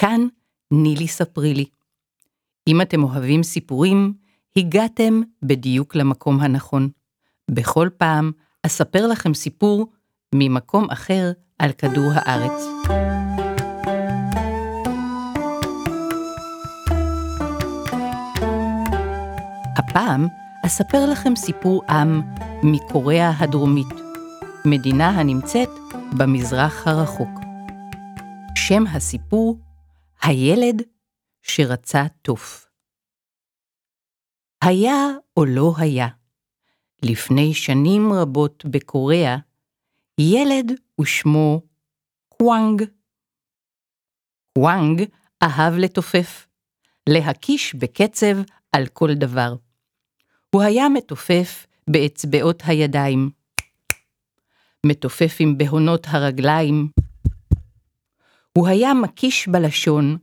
כאן נילי ספרי לי. אם אתם אוהבים סיפורים, הגעתם בדיוק למקום הנכון. בכל פעם אספר לכם סיפור ממקום אחר על כדור הארץ. הפעם אספר לכם סיפור עם מקוריאה הדרומית, מדינה הנמצאת במזרח הרחוק. שם הסיפור, הילד שרצה תוף. היה או לא היה, לפני שנים רבות בקוריאה, ילד ושמו קוואנג. קוואנג אהב לתופף, להקיש בקצב על כל דבר. הוא היה מתופף באצבעות הידיים, מתופף עם בהונות הרגליים. הוא היה מקיש בלשון.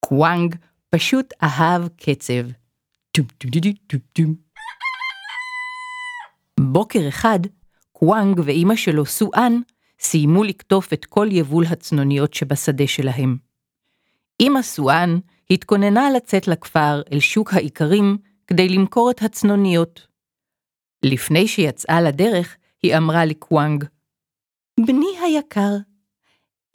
קוואנג פשוט אהב קצב. בוקר אחד, קוואנג ואימא שלו סואן סיימו לקטוף את כל יבול הצנוניות שבשדה שלהם. אמא סואן התכוננה לצאת לכפר אל שוק האיכרים כדי למכור את הצנוניות. לפני שיצאה לדרך, היא אמרה לקוואנג, בני היקר,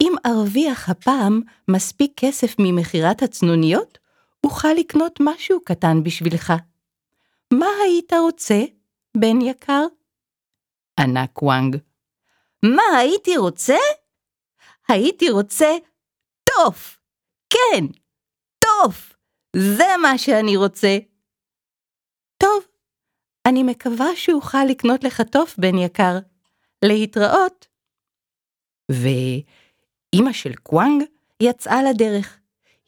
אם ארוויח הפעם מספיק כסף ממכירת הצנוניות, אוכל לקנות משהו קטן בשבילך. מה היית רוצה, בן יקר? ענה קוואנג. מה הייתי רוצה? הייתי רוצה טוף. כן, טוף. זה מה שאני רוצה. טוב, אני מקווה שאוכל לקנות לך טוף, בן יקר. להתראות. ואימא של קוואנג יצאה לדרך.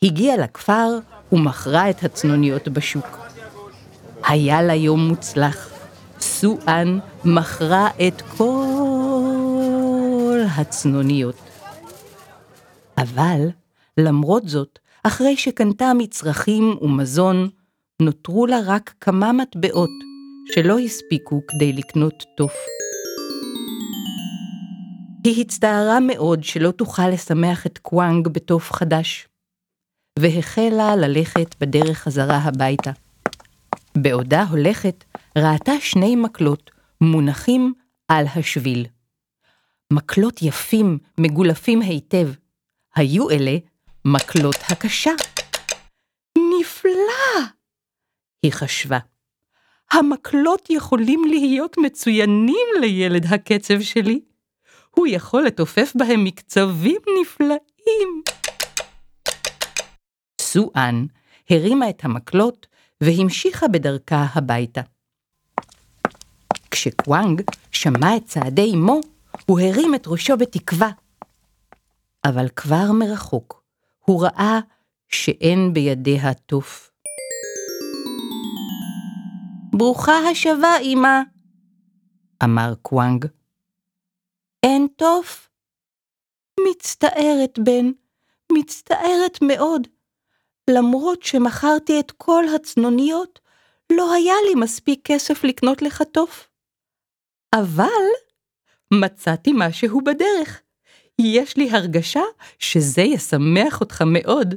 הגיעה לכפר ומכרה את הצנוניות בשוק. היה לה יום מוצלח. סואן מכרה את כל הצנוניות. אבל, למרות זאת, אחרי שקנתה מצרכים ומזון, נותרו לה רק כמה מטבעות שלא הספיקו כדי לקנות תוף. היא הצטערה מאוד שלא תוכל לשמח את קוואנג בתוף חדש, והחלה ללכת בדרך חזרה הביתה. בעודה הולכת, ראתה שני מקלות מונחים על השביל. מקלות יפים, מגולפים היטב. היו אלה מקלות הקשה. נפלא! היא חשבה. המקלות יכולים להיות מצוינים לילד הקצב שלי. הוא יכול לתופף בהם מקצבים נפלאים. סואן הרימה את המקלות והמשיכה בדרכה הביתה. כשקוואנג שמע את צעדי אמו, הוא הרים את ראשו בתקווה. אבל כבר מרחוק, הוא ראה שאין בידיה תוף. ברוכה השבה, אמא, אמר קוואנג. אין תוף? מצטערת, בן, מצטערת מאוד. למרות שמכרתי את כל הצנוניות, לא היה לי מספיק כסף לקנות לך תוף. אבל מצאתי משהו בדרך. יש לי הרגשה שזה ישמח אותך מאוד.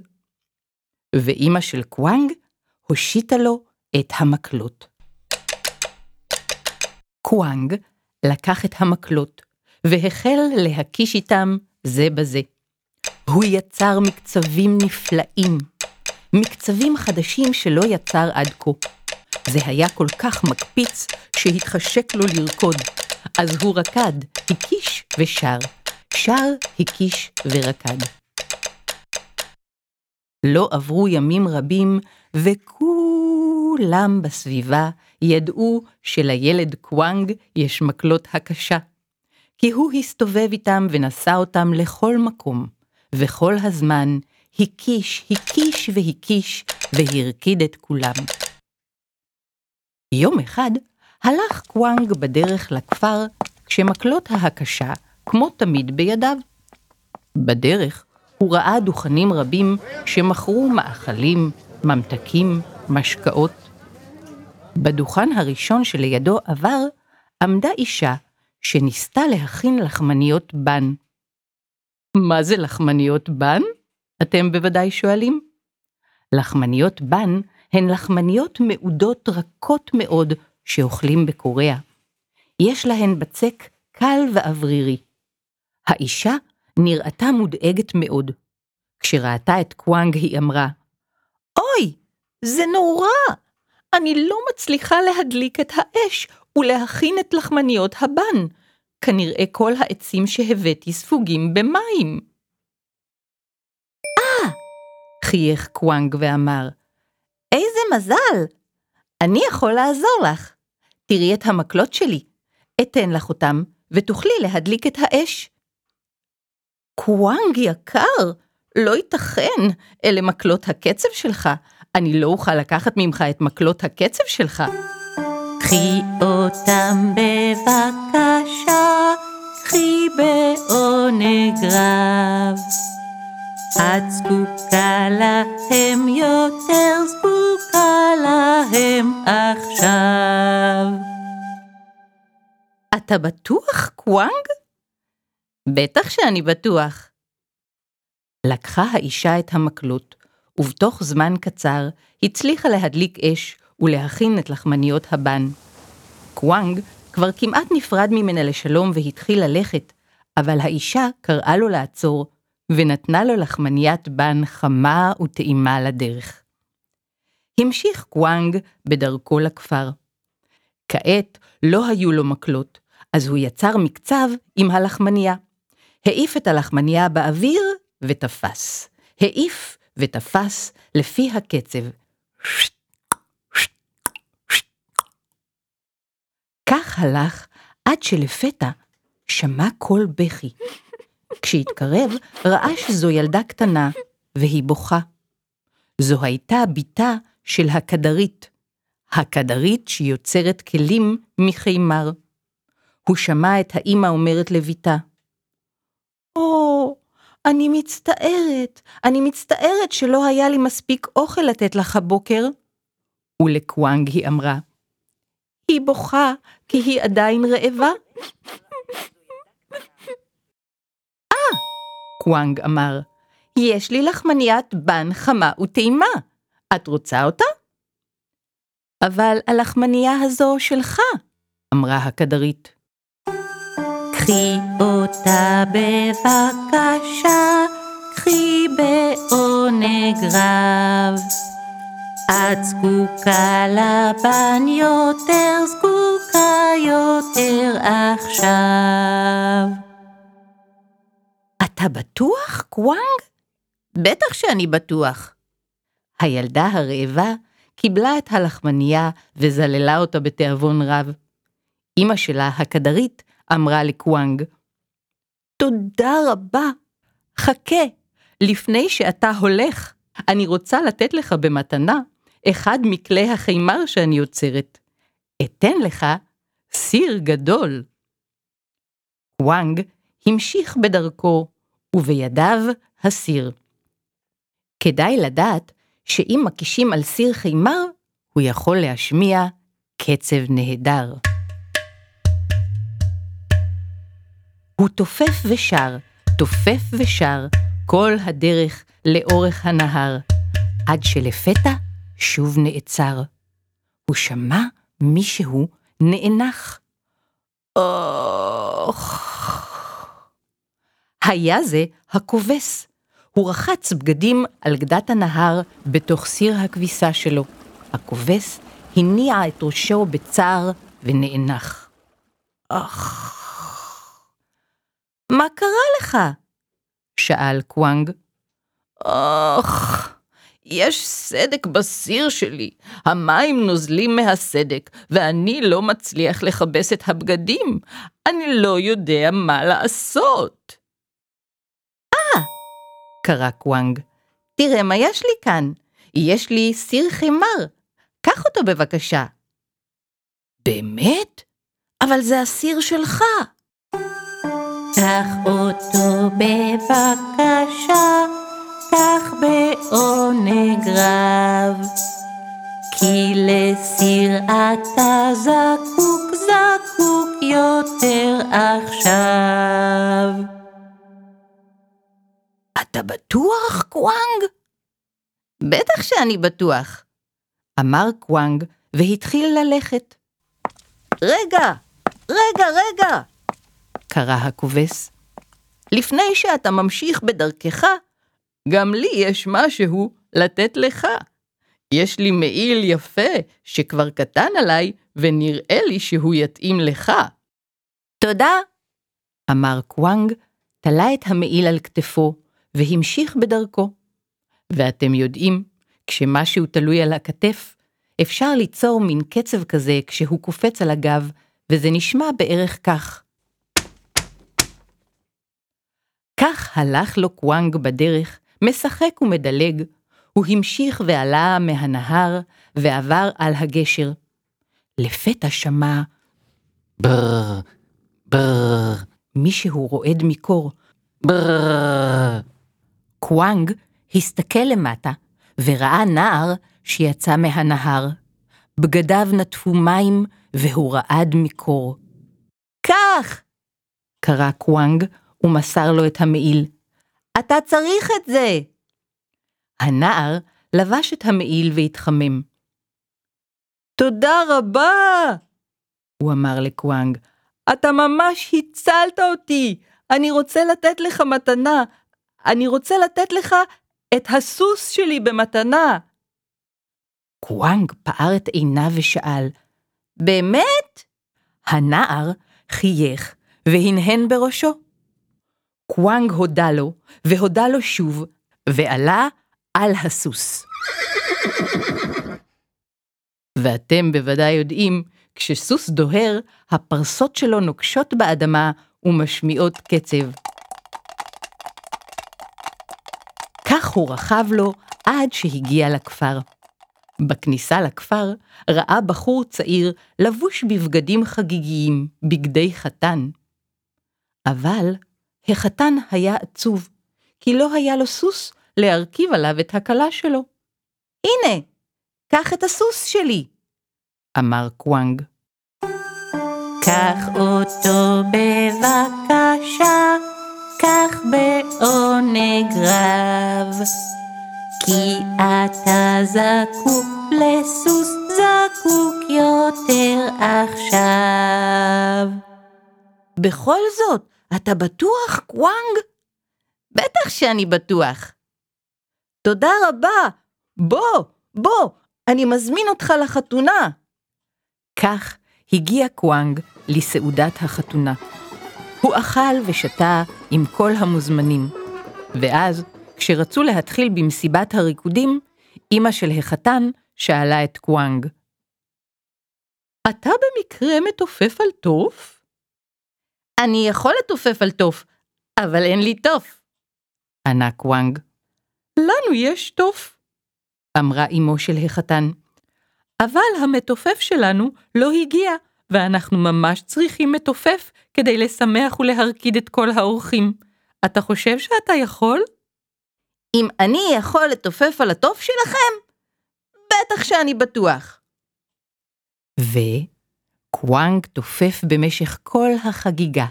ואימא של קוואנג הושיטה לו את המקלות. קוואנג לקח את המקלות והחל להקיש איתם זה בזה. הוא יצר מקצבים נפלאים, מקצבים חדשים שלא יצר עד כה. זה היה כל כך מקפיץ שהתחשק לו לרקוד, אז הוא רקד, הקיש ושר, שר, הקיש ורקד. לא עברו ימים רבים, וכולם בסביבה ידעו שלילד קוואנג יש מקלות הקשה. כי הוא הסתובב איתם ונשא אותם לכל מקום, וכל הזמן הקיש, הקיש והקיש, והרקיד את כולם. יום אחד הלך קוואנג בדרך לכפר, כשמקלות ההקשה, כמו תמיד, בידיו. בדרך הוא ראה דוכנים רבים שמכרו מאכלים, ממתקים, משקאות. בדוכן הראשון שלידו עבר, עמדה אישה שניסתה להכין לחמניות בן. מה זה לחמניות בן? אתם בוודאי שואלים. לחמניות בן הן לחמניות מעודות רכות מאוד שאוכלים בקוריאה. יש להן בצק קל ואוורירי. האישה נראתה מודאגת מאוד. כשראתה את קוואנג היא אמרה, אוי, זה נורא! אני לא מצליחה להדליק את האש ולהכין את לחמניות הבן. כנראה כל העצים שהבאתי ספוגים במים. אה! חייך קוואנג ואמר, איזה מזל! אני יכול לעזור לך. תראי את המקלות שלי. אתן לך אותם, ותוכלי להדליק את האש. קוואנג יקר, לא ייתכן, אלה מקלות הקצב שלך. אני לא אוכל לקחת ממך את מקלות הקצב שלך. קחי אותם בבקשה, קחי בעונג רב. את זקוקה להם יותר, זקוקה להם עכשיו. אתה בטוח, קוואנג? בטח שאני בטוח. לקחה האישה את המקלות, ובתוך זמן קצר הצליחה להדליק אש ולהכין את לחמניות הבן. קוואנג כבר כמעט נפרד ממנה לשלום והתחיל ללכת, אבל האישה קראה לו לעצור, ונתנה לו לחמניית בן חמה וטעימה לדרך. המשיך קוואנג בדרכו לכפר. כעת לא היו לו מקלות, אז הוא יצר מקצב עם הלחמניה. העיף את הלחמניה באוויר ותפס. העיף ותפס לפי הקצב. כך הלך עד שלפתע שמע קול בכי. כשהתקרב, ראה שזו ילדה קטנה, והיא בוכה. זו הייתה בתה של הכדרית, הכדרית שיוצרת כלים מחימר. הוא שמע את האמא אומרת לביתה, או, אני מצטערת, אני מצטערת שלא היה לי מספיק אוכל לתת לך הבוקר. ולקוואנג היא אמרה, היא בוכה כי היא עדיין רעבה. אה, קוואנג אמר, יש לי לחמניית בן חמה וטעימה. את רוצה אותה? אבל הלחמנייה הזו שלך, אמרה הכדרית. קחי אותה בבקשה, קחי בעונג רב. את זקוקה לבן יותר, זקוקה יותר עכשיו. אתה בטוח, קוואנג? בטח שאני בטוח. הילדה הרעבה קיבלה את הלחמנייה וזללה אותה בתיאבון רב. אמא שלה, הכדרית, אמרה לקוואנג, תודה רבה, חכה, לפני שאתה הולך, אני רוצה לתת לך במתנה אחד מכלי החימר שאני יוצרת. אתן לך סיר גדול. וואנג המשיך בדרכו, ובידיו הסיר. כדאי לדעת שאם מקישים על סיר חימר, הוא יכול להשמיע קצב נהדר. הוא תופף ושר, תופף ושר, כל הדרך לאורך הנהר, עד שלפתע שוב נעצר. הוא שמע מישהו נאנח. אוח. היה זה הכובס. הוא רחץ בגדים על גדת הנהר בתוך סיר הכביסה שלו. הכובס הניע את ראשו בצער ונאנח. אך... מה קרה לך? שאל קוואנג. אוח, יש סדק בסיר שלי, המים נוזלים מהסדק, ואני לא מצליח לכבס את הבגדים. אני לא יודע מה לעשות. אה! קרא קוואנג. תראה מה יש לי כאן. יש לי סיר חימר. קח אותו בבקשה. באמת? אבל זה הסיר שלך. קח אותו בבקשה, קח בעונג רב. כי לסיר אתה זקוק, זקוק יותר עכשיו. אתה בטוח, קוואנג? בטח שאני בטוח, אמר קוואנג והתחיל ללכת. רגע, רגע, רגע! קרא הכובס. לפני שאתה ממשיך בדרכך, גם לי יש משהו לתת לך. יש לי מעיל יפה שכבר קטן עליי, ונראה לי שהוא יתאים לך. תודה, אמר קוואנג, תלה את המעיל על כתפו, והמשיך בדרכו. ואתם יודעים, כשמשהו תלוי על הכתף, אפשר ליצור מין קצב כזה כשהוא קופץ על הגב, וזה נשמע בערך כך. כך הלך לו קוואנג בדרך, משחק ומדלג. הוא המשיך ועלה מהנהר, ועבר על הגשר. לפתע שמע ברר, ברר, מישהו רועד מקור. ברר. קוואנג הסתכל למטה, וראה נער שיצא מהנהר. בגדיו נטפו מים, והוא רעד מקור. קח! קרא קוואנג, ומסר לו את המעיל. אתה צריך את זה! הנער לבש את המעיל והתחמם. תודה רבה! הוא אמר לקוואנג. אתה ממש הצלת אותי! אני רוצה לתת לך מתנה. אני רוצה לתת לך את הסוס שלי במתנה. קוואנג פער את עיניו ושאל, באמת? הנער חייך והנהן בראשו. קוואנג הודה לו, והודה לו שוב, ועלה על הסוס. ואתם בוודאי יודעים, כשסוס דוהר, הפרסות שלו נוקשות באדמה ומשמיעות קצב. כך הוא רכב לו עד שהגיע לכפר. בכניסה לכפר ראה בחור צעיר לבוש בבגדים חגיגיים, בגדי חתן. אבל החתן היה עצוב, כי לא היה לו סוס להרכיב עליו את הכלה שלו. הנה, קח את הסוס שלי, אמר קוואנג. קח אותו בבקשה, קח בעונג רב. כי אתה זקוק לסוס, זקוק יותר עכשיו. בכל זאת, אתה בטוח, קוואנג? בטח שאני בטוח. תודה רבה. בוא, בוא, אני מזמין אותך לחתונה. כך הגיע קוואנג לסעודת החתונה. הוא אכל ושתה עם כל המוזמנים, ואז, כשרצו להתחיל במסיבת הריקודים, אמא של החתן שאלה את קוואנג. אתה במקרה מתופף על תוף? אני יכול לתופף על תוף, אבל אין לי תוף. ענה קוואנג. לנו יש תוף, אמרה אמו של החתן. אבל המתופף שלנו לא הגיע, ואנחנו ממש צריכים מתופף כדי לשמח ולהרקיד את כל האורחים. אתה חושב שאתה יכול? אם אני יכול לתופף על התוף שלכם? בטח שאני בטוח. וקוואנג תופף במשך כל החגיגה.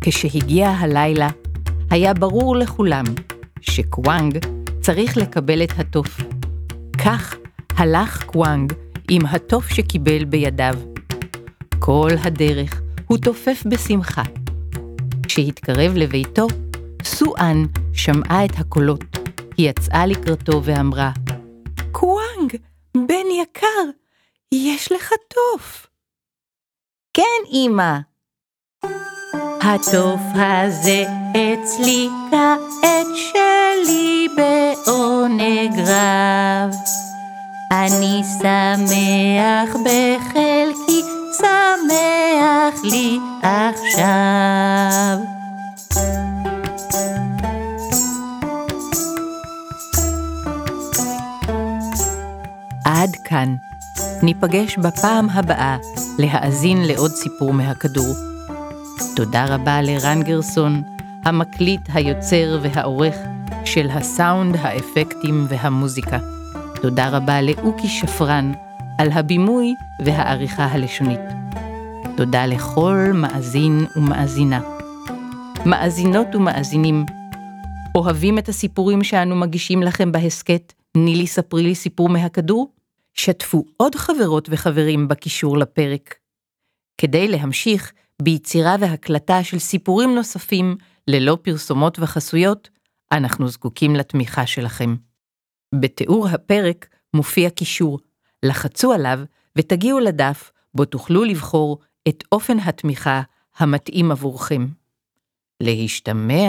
כשהגיע הלילה, היה ברור לכולם שקוואנג צריך לקבל את התוף. כך הלך קוואנג עם התוף שקיבל בידיו. כל הדרך הוא תופף בשמחה. כשהתקרב לביתו, סואן שמעה את הקולות. היא יצאה לקראתו ואמרה, קוואנג, בן יקר, יש לך תוף. כן, אמא. התוף הזה אצלי כעת שלי בעונג רב. אני שמח בחלקי, שמח לי עכשיו. כאן. ניפגש בפעם הבאה להאזין לעוד סיפור מהכדור. תודה רבה לרן גרסון, המקליט, היוצר והעורך של הסאונד, האפקטים והמוזיקה. תודה רבה לאוקי שפרן על הבימוי והעריכה הלשונית. תודה לכל מאזין ומאזינה. מאזינות ומאזינים, אוהבים את הסיפורים שאנו מגישים לכם בהסכת נילי ספרי לי סיפור מהכדור? שתפו עוד חברות וחברים בקישור לפרק. כדי להמשיך ביצירה והקלטה של סיפורים נוספים ללא פרסומות וחסויות, אנחנו זקוקים לתמיכה שלכם. בתיאור הפרק מופיע קישור, לחצו עליו ותגיעו לדף בו תוכלו לבחור את אופן התמיכה המתאים עבורכם. להשתמע.